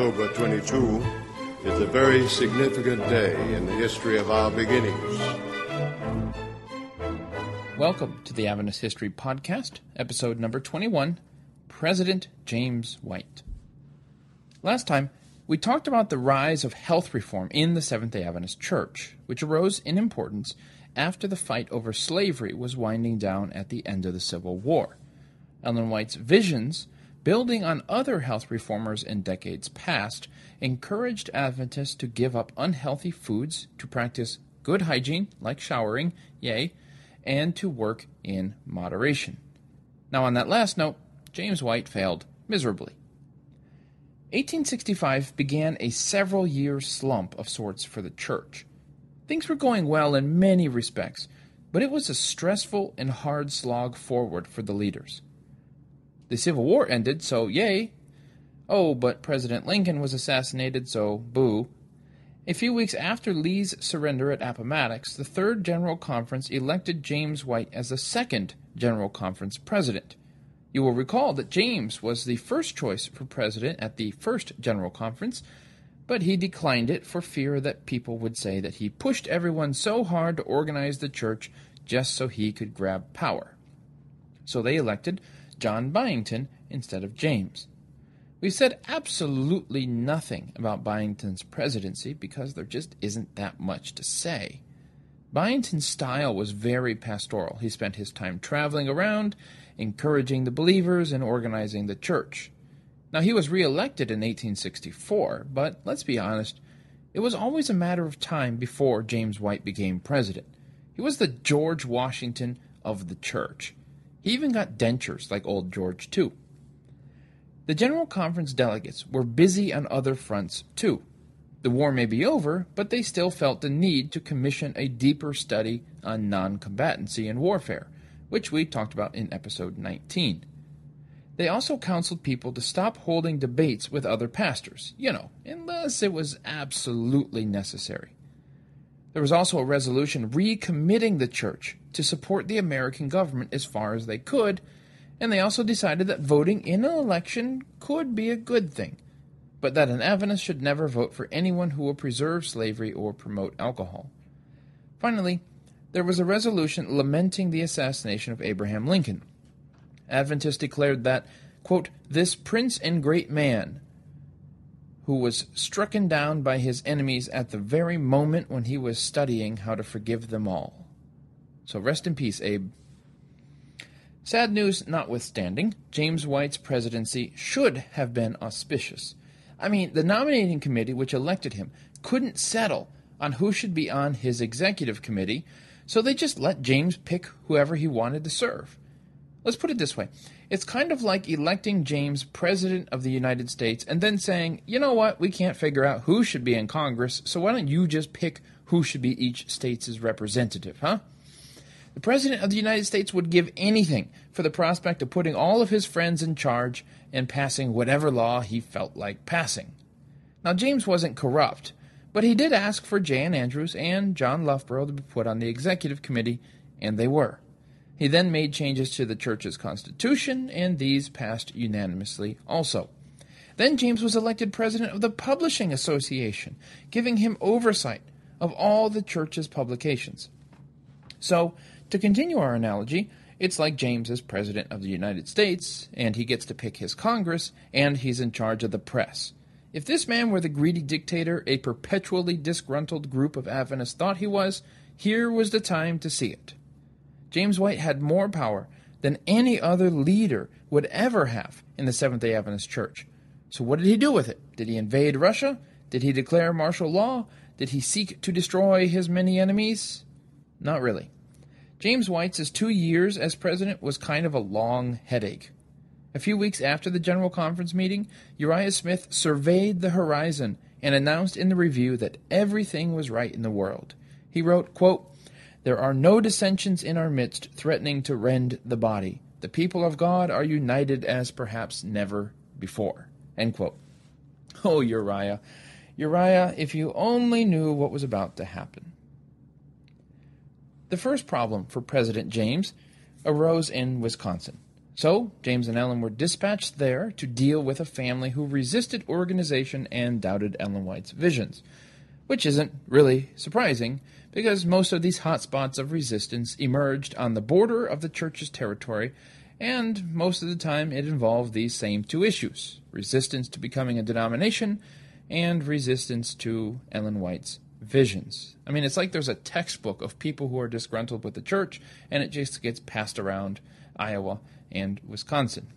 October 22 is a very significant day in the history of our beginnings. Welcome to the Adventist History Podcast, episode number 21 President James White. Last time, we talked about the rise of health reform in the Seventh day Adventist Church, which arose in importance after the fight over slavery was winding down at the end of the Civil War. Ellen White's visions, building on other health reformers in decades past, encouraged Adventists to give up unhealthy foods, to practice good hygiene, like showering, yea, and to work in moderation. Now, on that last note, James White failed miserably. 1865 began a several year slump of sorts for the church. Things were going well in many respects, but it was a stressful and hard slog forward for the leaders. The Civil War ended, so yay. Oh, but President Lincoln was assassinated, so boo. A few weeks after Lee's surrender at Appomattox, the Third General Conference elected James White as the second General Conference president. You will recall that James was the first choice for president at the first General Conference, but he declined it for fear that people would say that he pushed everyone so hard to organize the church just so he could grab power. So they elected John Byington instead of James. We've said absolutely nothing about Byington's presidency because there just isn't that much to say. Byington's style was very pastoral. He spent his time traveling around encouraging the believers and organizing the church. Now, he was reelected in 1864, but let's be honest, it was always a matter of time before James White became president. He was the George Washington of the church. He even got dentures like old George, too. The General Conference delegates were busy on other fronts, too. The war may be over, but they still felt the need to commission a deeper study on non combatancy and warfare which we talked about in episode 19. They also counseled people to stop holding debates with other pastors, you know, unless it was absolutely necessary. There was also a resolution recommitting the church to support the American government as far as they could, and they also decided that voting in an election could be a good thing, but that an Adventist should never vote for anyone who will preserve slavery or promote alcohol. Finally, there was a resolution lamenting the assassination of Abraham Lincoln. Adventists declared that, quote, this prince and great man, who was stricken down by his enemies at the very moment when he was studying how to forgive them all. So rest in peace, Abe. Sad news notwithstanding, James White's presidency should have been auspicious. I mean, the nominating committee which elected him couldn't settle on who should be on his executive committee, so they just let James pick whoever he wanted to serve. Let's put it this way it's kind of like electing James President of the United States and then saying, you know what, we can't figure out who should be in Congress, so why don't you just pick who should be each state's representative, huh? The President of the United States would give anything for the prospect of putting all of his friends in charge and passing whatever law he felt like passing. Now, James wasn't corrupt, but he did ask for J.N. Andrews and John Loughborough to be put on the executive committee, and they were. He then made changes to the church's constitution, and these passed unanimously also. Then James was elected president of the Publishing Association, giving him oversight of all the church's publications. So, to continue our analogy, it's like James is president of the United States, and he gets to pick his Congress, and he's in charge of the press. If this man were the greedy dictator a perpetually disgruntled group of Adventists thought he was, here was the time to see it. James White had more power than any other leader would ever have in the Seventh day Adventist Church. So, what did he do with it? Did he invade Russia? Did he declare martial law? Did he seek to destroy his many enemies? Not really. James White's two years as president was kind of a long headache. A few weeks after the General Conference meeting, Uriah Smith surveyed the horizon and announced in the review that everything was right in the world. He wrote, quote, There are no dissensions in our midst threatening to rend the body. The people of God are united as perhaps never before. End quote. Oh, Uriah, Uriah, if you only knew what was about to happen. The first problem for President James arose in Wisconsin. So, James and Ellen were dispatched there to deal with a family who resisted organization and doubted Ellen White's visions. Which isn't really surprising, because most of these hotspots of resistance emerged on the border of the church's territory, and most of the time it involved these same two issues resistance to becoming a denomination and resistance to Ellen White's visions. I mean, it's like there's a textbook of people who are disgruntled with the church, and it just gets passed around Iowa and Wisconsin.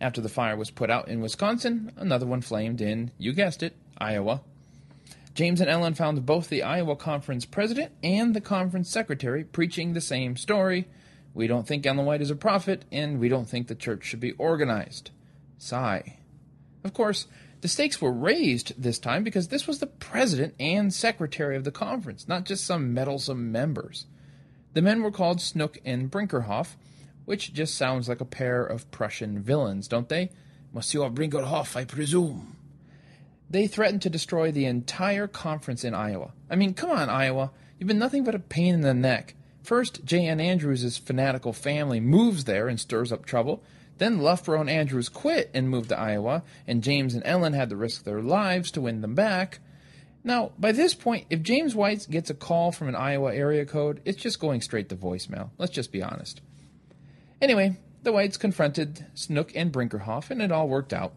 After the fire was put out in Wisconsin, another one flamed in, you guessed it, Iowa. James and Ellen found both the Iowa Conference president and the conference secretary preaching the same story. We don't think Ellen White is a prophet, and we don't think the church should be organized. Sigh. Of course, the stakes were raised this time because this was the president and secretary of the conference, not just some meddlesome members. The men were called Snook and Brinkerhoff, which just sounds like a pair of Prussian villains, don't they? Monsieur Brinkerhoff, I presume. They threatened to destroy the entire conference in Iowa. I mean, come on, Iowa. You've been nothing but a pain in the neck. First, J.N. Andrews' fanatical family moves there and stirs up trouble. Then Loughborough and Andrews quit and moved to Iowa, and James and Ellen had to risk their lives to win them back. Now, by this point, if James White gets a call from an Iowa area code, it's just going straight to voicemail. Let's just be honest. Anyway, the Whites confronted Snook and Brinkerhoff, and it all worked out.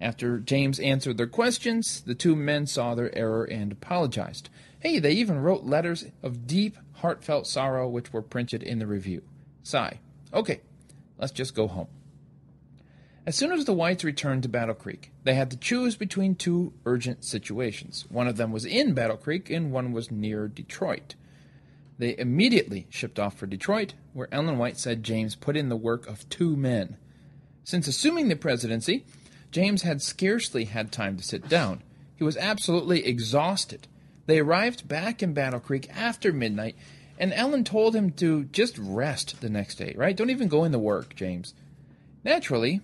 After James answered their questions, the two men saw their error and apologized. Hey, they even wrote letters of deep, heartfelt sorrow, which were printed in the review. Sigh. Okay, let's just go home. As soon as the Whites returned to Battle Creek, they had to choose between two urgent situations. One of them was in Battle Creek, and one was near Detroit. They immediately shipped off for Detroit, where Ellen White said James put in the work of two men. Since assuming the presidency, James had scarcely had time to sit down. He was absolutely exhausted. They arrived back in Battle Creek after midnight, and Ellen told him to just rest the next day, right? Don't even go into work, James. Naturally,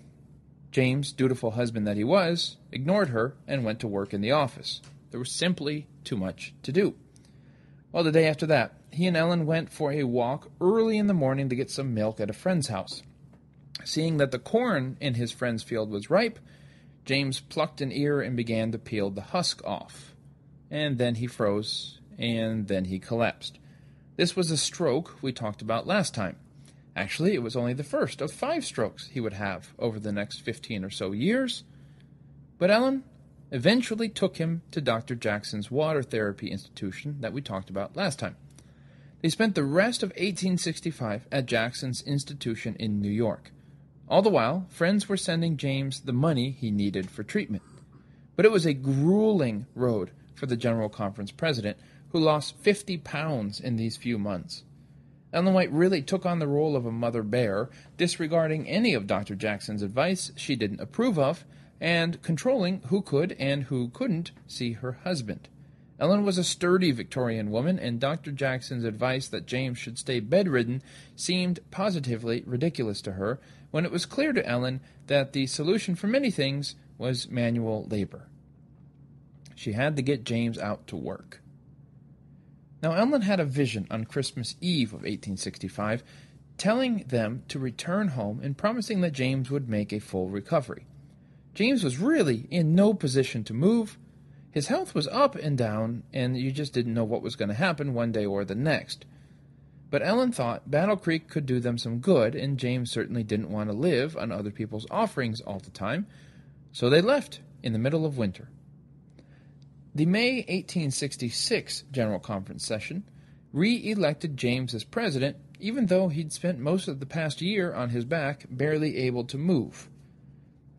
James, dutiful husband that he was, ignored her and went to work in the office. There was simply too much to do. Well, the day after that, he and Ellen went for a walk early in the morning to get some milk at a friend's house. Seeing that the corn in his friend's field was ripe, James plucked an ear and began to peel the husk off. And then he froze, and then he collapsed. This was a stroke we talked about last time. Actually, it was only the first of five strokes he would have over the next fifteen or so years. But Ellen eventually took him to Dr. Jackson's water therapy institution that we talked about last time. They spent the rest of 1865 at Jackson's institution in New York. All the while, friends were sending James the money he needed for treatment. But it was a grueling road for the General Conference president, who lost 50 pounds in these few months. Ellen White really took on the role of a mother bear, disregarding any of Dr. Jackson's advice she didn't approve of, and controlling who could and who couldn't see her husband. Ellen was a sturdy Victorian woman, and Dr. Jackson's advice that James should stay bedridden seemed positively ridiculous to her when it was clear to Ellen that the solution for many things was manual labor. She had to get James out to work. Now, Ellen had a vision on Christmas Eve of 1865, telling them to return home and promising that James would make a full recovery. James was really in no position to move. His health was up and down, and you just didn't know what was going to happen one day or the next. But Ellen thought Battle Creek could do them some good, and James certainly didn't want to live on other people's offerings all the time, so they left in the middle of winter. The May 1866 General Conference session re elected James as president, even though he'd spent most of the past year on his back, barely able to move.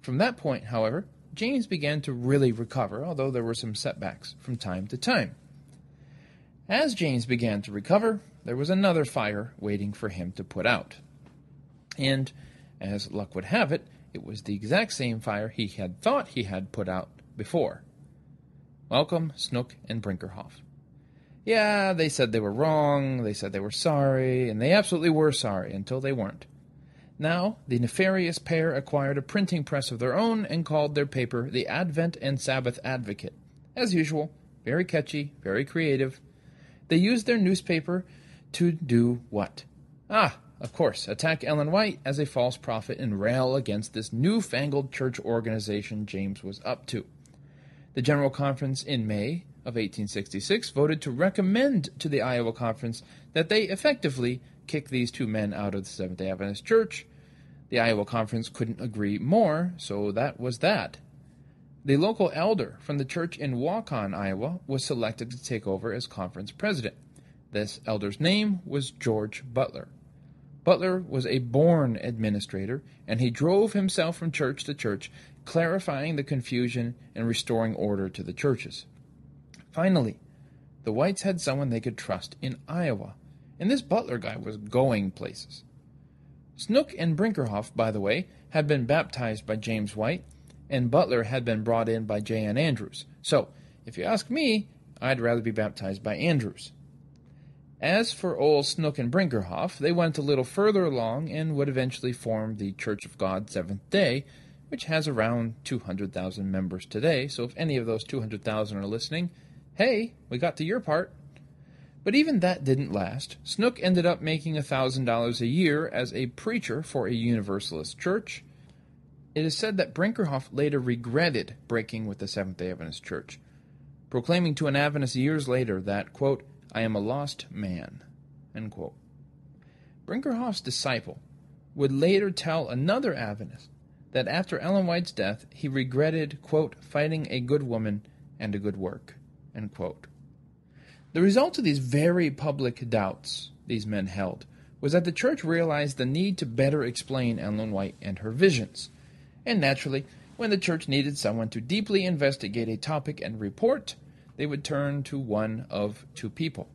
From that point, however, James began to really recover, although there were some setbacks from time to time. As James began to recover, there was another fire waiting for him to put out. And, as luck would have it, it was the exact same fire he had thought he had put out before. Welcome, Snook and Brinkerhoff. Yeah, they said they were wrong, they said they were sorry, and they absolutely were sorry until they weren't. Now, the nefarious pair acquired a printing press of their own and called their paper the Advent and Sabbath Advocate. As usual, very catchy, very creative. They used their newspaper to do what? Ah, of course, attack Ellen White as a false prophet and rail against this newfangled church organization James was up to. The General Conference in May of 1866 voted to recommend to the Iowa Conference that they effectively kick these two men out of the Seventh day Adventist Church. The Iowa Conference couldn't agree more, so that was that. The local elder from the church in Waukon, Iowa, was selected to take over as conference president. This elder's name was George Butler. Butler was a born administrator, and he drove himself from church to church, clarifying the confusion and restoring order to the churches. Finally, the Whites had someone they could trust in Iowa, and this Butler guy was going places. Snook and Brinkerhoff, by the way, had been baptized by James White, and Butler had been brought in by J. N. Andrews. So, if you ask me, I'd rather be baptized by Andrews. As for old Snook and Brinkerhoff, they went a little further along and would eventually form the Church of God Seventh day, which has around 200,000 members today. So if any of those 200,000 are listening, hey, we got to your part. But even that didn't last. Snook ended up making $1,000 a year as a preacher for a Universalist church. It is said that Brinkerhoff later regretted breaking with the Seventh day Adventist Church, proclaiming to an Adventist years later that, quote, I am a lost man. end quote. Brinkerhoff's disciple would later tell another Adventist that after Ellen White's death, he regretted, quote, fighting a good woman and a good work. The result of these very public doubts these men held was that the church realized the need to better explain Ellen White and her visions. And naturally, when the church needed someone to deeply investigate a topic and report, they would turn to one of two people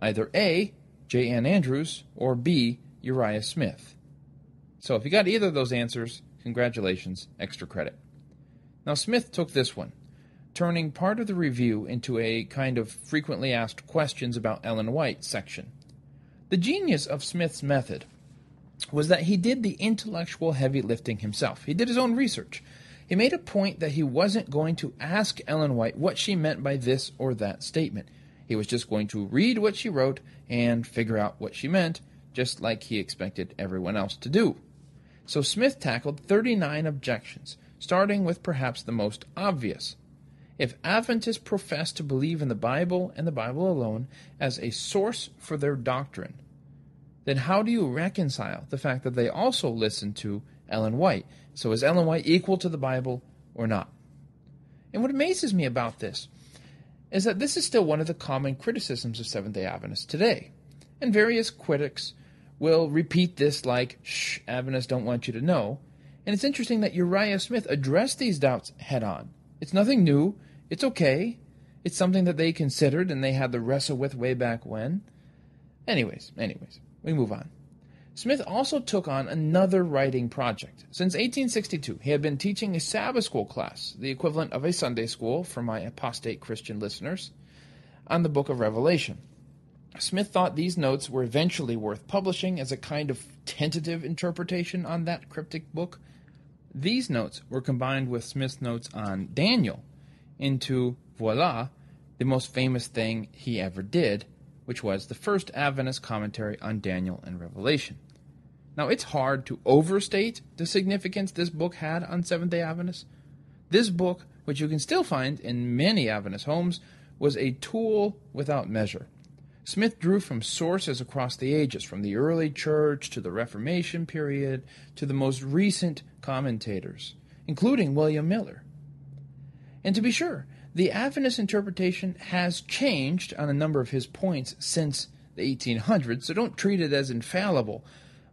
either A, J. N. Andrews, or B, Uriah Smith. So if you got either of those answers, congratulations, extra credit. Now, Smith took this one, turning part of the review into a kind of frequently asked questions about Ellen White section. The genius of Smith's method was that he did the intellectual heavy lifting himself. He did his own research. He made a point that he wasn't going to ask Ellen White what she meant by this or that statement. He was just going to read what she wrote and figure out what she meant, just like he expected everyone else to do. So Smith tackled 39 objections, starting with perhaps the most obvious. If Adventists profess to believe in the Bible and the Bible alone as a source for their doctrine, then how do you reconcile the fact that they also listen to Ellen White so is Ellen White equal to the Bible or not? And what amazes me about this is that this is still one of the common criticisms of Seventh day Adventists today. And various critics will repeat this like, shh, Adventists don't want you to know. And it's interesting that Uriah Smith addressed these doubts head on. It's nothing new. It's okay. It's something that they considered and they had to wrestle with way back when. Anyways, anyways, we move on. Smith also took on another writing project. Since 1862, he had been teaching a Sabbath school class, the equivalent of a Sunday school for my apostate Christian listeners, on the book of Revelation. Smith thought these notes were eventually worth publishing as a kind of tentative interpretation on that cryptic book. These notes were combined with Smith's notes on Daniel into, voila, the most famous thing he ever did, which was the first Adventist commentary on Daniel and Revelation. Now, it's hard to overstate the significance this book had on Seventh day Adventists. This book, which you can still find in many Adventist homes, was a tool without measure. Smith drew from sources across the ages, from the early church to the Reformation period to the most recent commentators, including William Miller. And to be sure, the Adventist interpretation has changed on a number of his points since the 1800s, so don't treat it as infallible.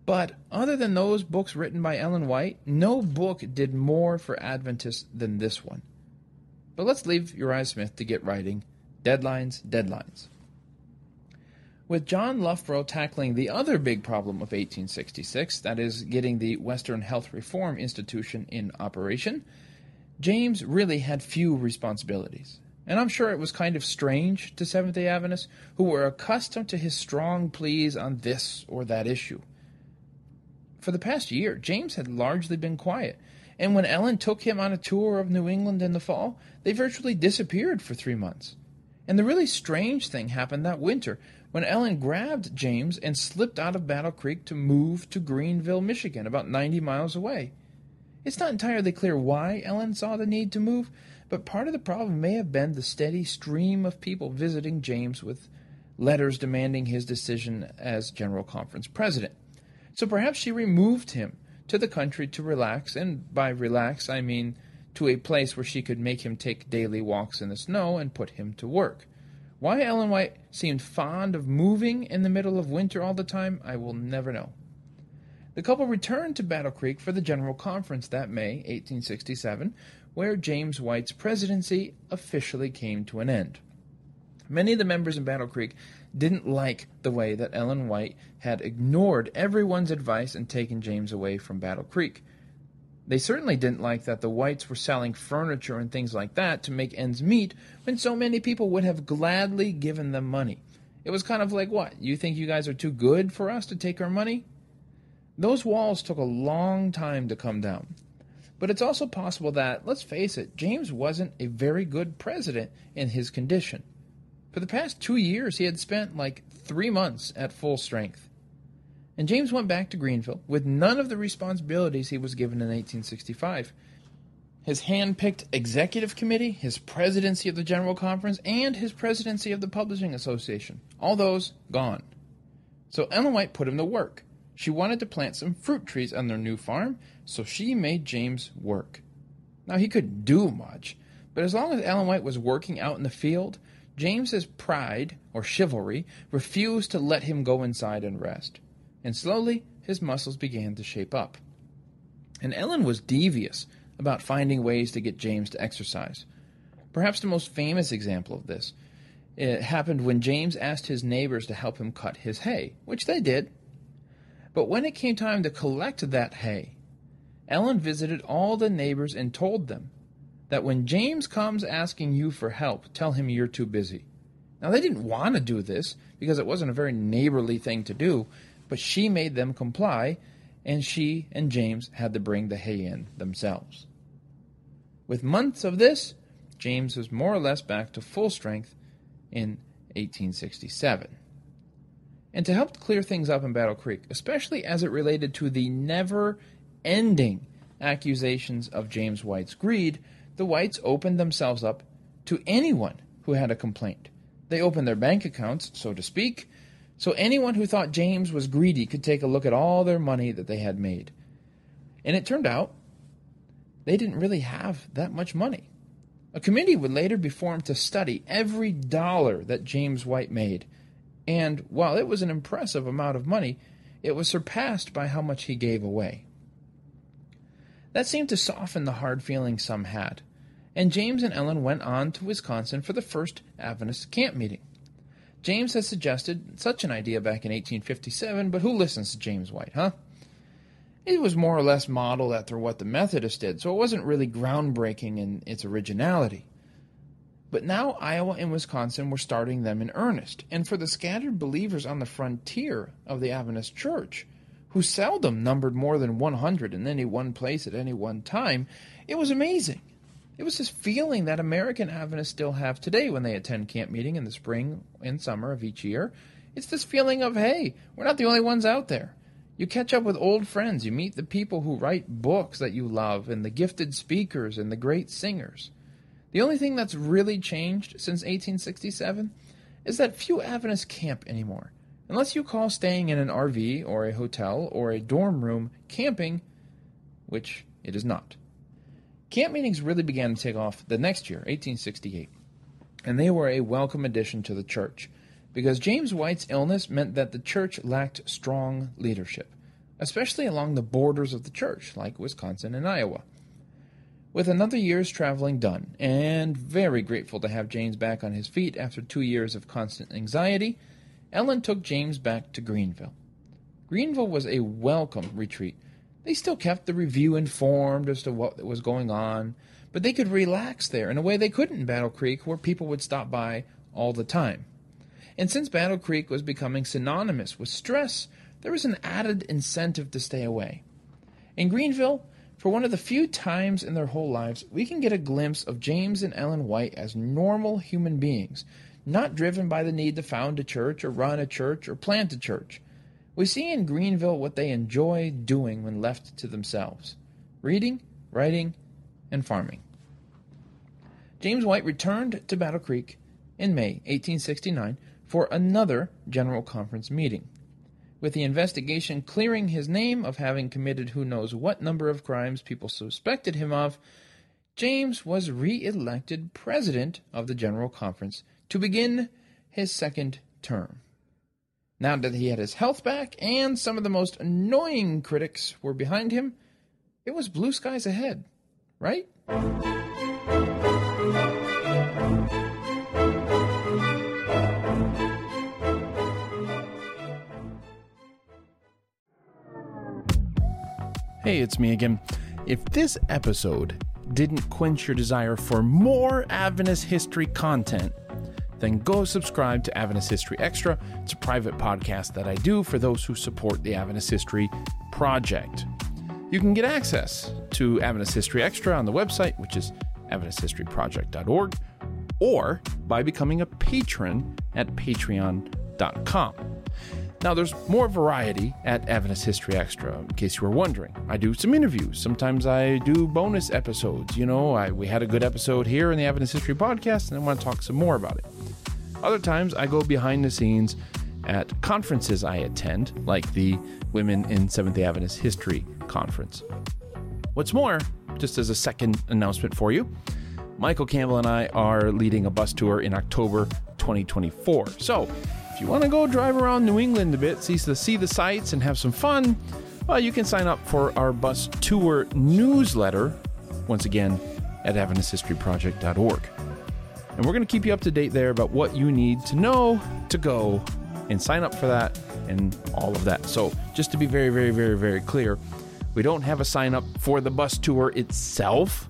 But other than those books written by Ellen White, no book did more for Adventists than this one. But let's leave Uriah Smith to get writing. Deadlines, deadlines. With John Loughborough tackling the other big problem of 1866, that is, getting the Western Health Reform Institution in operation, James really had few responsibilities. And I'm sure it was kind of strange to Seventh day Adventists who were accustomed to his strong pleas on this or that issue. For the past year, James had largely been quiet, and when Ellen took him on a tour of New England in the fall, they virtually disappeared for three months. And the really strange thing happened that winter when Ellen grabbed James and slipped out of Battle Creek to move to Greenville, Michigan, about 90 miles away. It's not entirely clear why Ellen saw the need to move, but part of the problem may have been the steady stream of people visiting James with letters demanding his decision as General Conference president. So perhaps she removed him to the country to relax, and by relax I mean to a place where she could make him take daily walks in the snow and put him to work. Why Ellen White seemed fond of moving in the middle of winter all the time, I will never know. The couple returned to Battle Creek for the General Conference that May, 1867, where James White's presidency officially came to an end. Many of the members in Battle Creek didn't like the way that Ellen White had ignored everyone's advice and taken James away from Battle Creek. They certainly didn't like that the Whites were selling furniture and things like that to make ends meet when so many people would have gladly given them money. It was kind of like, what? You think you guys are too good for us to take our money? Those walls took a long time to come down. But it's also possible that, let's face it, James wasn't a very good president in his condition. For the past two years, he had spent like three months at full strength and James went back to Greenville with none of the responsibilities he was given in 1865. His hand picked executive committee, his presidency of the General Conference, and his presidency of the Publishing Association. All those gone. So Ellen White put him to work. She wanted to plant some fruit trees on their new farm, so she made James work. Now, he couldn't do much, but as long as Ellen White was working out in the field, James's pride, or chivalry, refused to let him go inside and rest and slowly his muscles began to shape up. And Ellen was devious about finding ways to get James to exercise. Perhaps the most famous example of this it happened when James asked his neighbors to help him cut his hay, which they did. But when it came time to collect that hay, Ellen visited all the neighbors and told them that when James comes asking you for help, tell him you're too busy. Now, they didn't want to do this because it wasn't a very neighborly thing to do, but she made them comply, and she and James had to bring the hay in themselves. With months of this, James was more or less back to full strength in 1867. And to help clear things up in Battle Creek, especially as it related to the never ending accusations of James White's greed, the Whites opened themselves up to anyone who had a complaint. They opened their bank accounts, so to speak, so anyone who thought James was greedy could take a look at all their money that they had made. And it turned out they didn't really have that much money. A committee would later be formed to study every dollar that James White made. And while it was an impressive amount of money, it was surpassed by how much he gave away. That seemed to soften the hard feelings some had, and James and Ellen went on to Wisconsin for the first Adventist camp meeting. James has suggested such an idea back in 1857, but who listens to James White, huh? It was more or less modeled after what the Methodists did, so it wasn't really groundbreaking in its originality. But now Iowa and Wisconsin were starting them in earnest, and for the scattered believers on the frontier of the Adventist Church, who seldom numbered more than 100 in any one place at any one time, it was amazing. It was this feeling that American Adventists still have today when they attend camp meeting in the spring and summer of each year. It's this feeling of, hey, we're not the only ones out there. You catch up with old friends, you meet the people who write books that you love, and the gifted speakers and the great singers. The only thing that's really changed since 1867 is that few Adventists camp anymore. Unless you call staying in an RV or a hotel or a dorm room camping, which it is not. Camp meetings really began to take off the next year, 1868, and they were a welcome addition to the church because James White's illness meant that the church lacked strong leadership, especially along the borders of the church, like Wisconsin and Iowa. With another year's traveling done, and very grateful to have James back on his feet after two years of constant anxiety, Ellen took James back to Greenville. Greenville was a welcome retreat they still kept the review informed as to what was going on, but they could relax there in a way they couldn't in Battle Creek, where people would stop by all the time. And since Battle Creek was becoming synonymous with stress, there was an added incentive to stay away. In Greenville, for one of the few times in their whole lives, we can get a glimpse of James and Ellen White as normal human beings, not driven by the need to found a church or run a church or plant a church. We see in Greenville what they enjoy doing when left to themselves reading, writing, and farming. James White returned to Battle Creek in May 1869 for another General Conference meeting. With the investigation clearing his name of having committed who knows what number of crimes people suspected him of, James was re elected president of the General Conference to begin his second term. Now that he had his health back and some of the most annoying critics were behind him, it was blue skies ahead, right? Hey, it's me again. If this episode didn't quench your desire for more Adventist history content, then go subscribe to Adventist History Extra. It's a private podcast that I do for those who support the Adventist History Project. You can get access to Adventist History Extra on the website, which is AdventistHistoryProject.org, or by becoming a patron at patreon.com. Now, there's more variety at Adventist History Extra, in case you were wondering. I do some interviews. Sometimes I do bonus episodes. You know, I, we had a good episode here in the Adventist History Podcast, and I want to talk some more about it. Other times, I go behind the scenes at conferences I attend, like the Women in Seventh day Adventist History Conference. What's more, just as a second announcement for you, Michael Campbell and I are leading a bus tour in October 2024. So, if you want to go drive around New England a bit, see the, see the sights, and have some fun, well, you can sign up for our bus tour newsletter, once again, at AdventistHistoryProject.org. And we're going to keep you up to date there about what you need to know to go and sign up for that and all of that. So, just to be very, very, very, very clear, we don't have a sign up for the bus tour itself,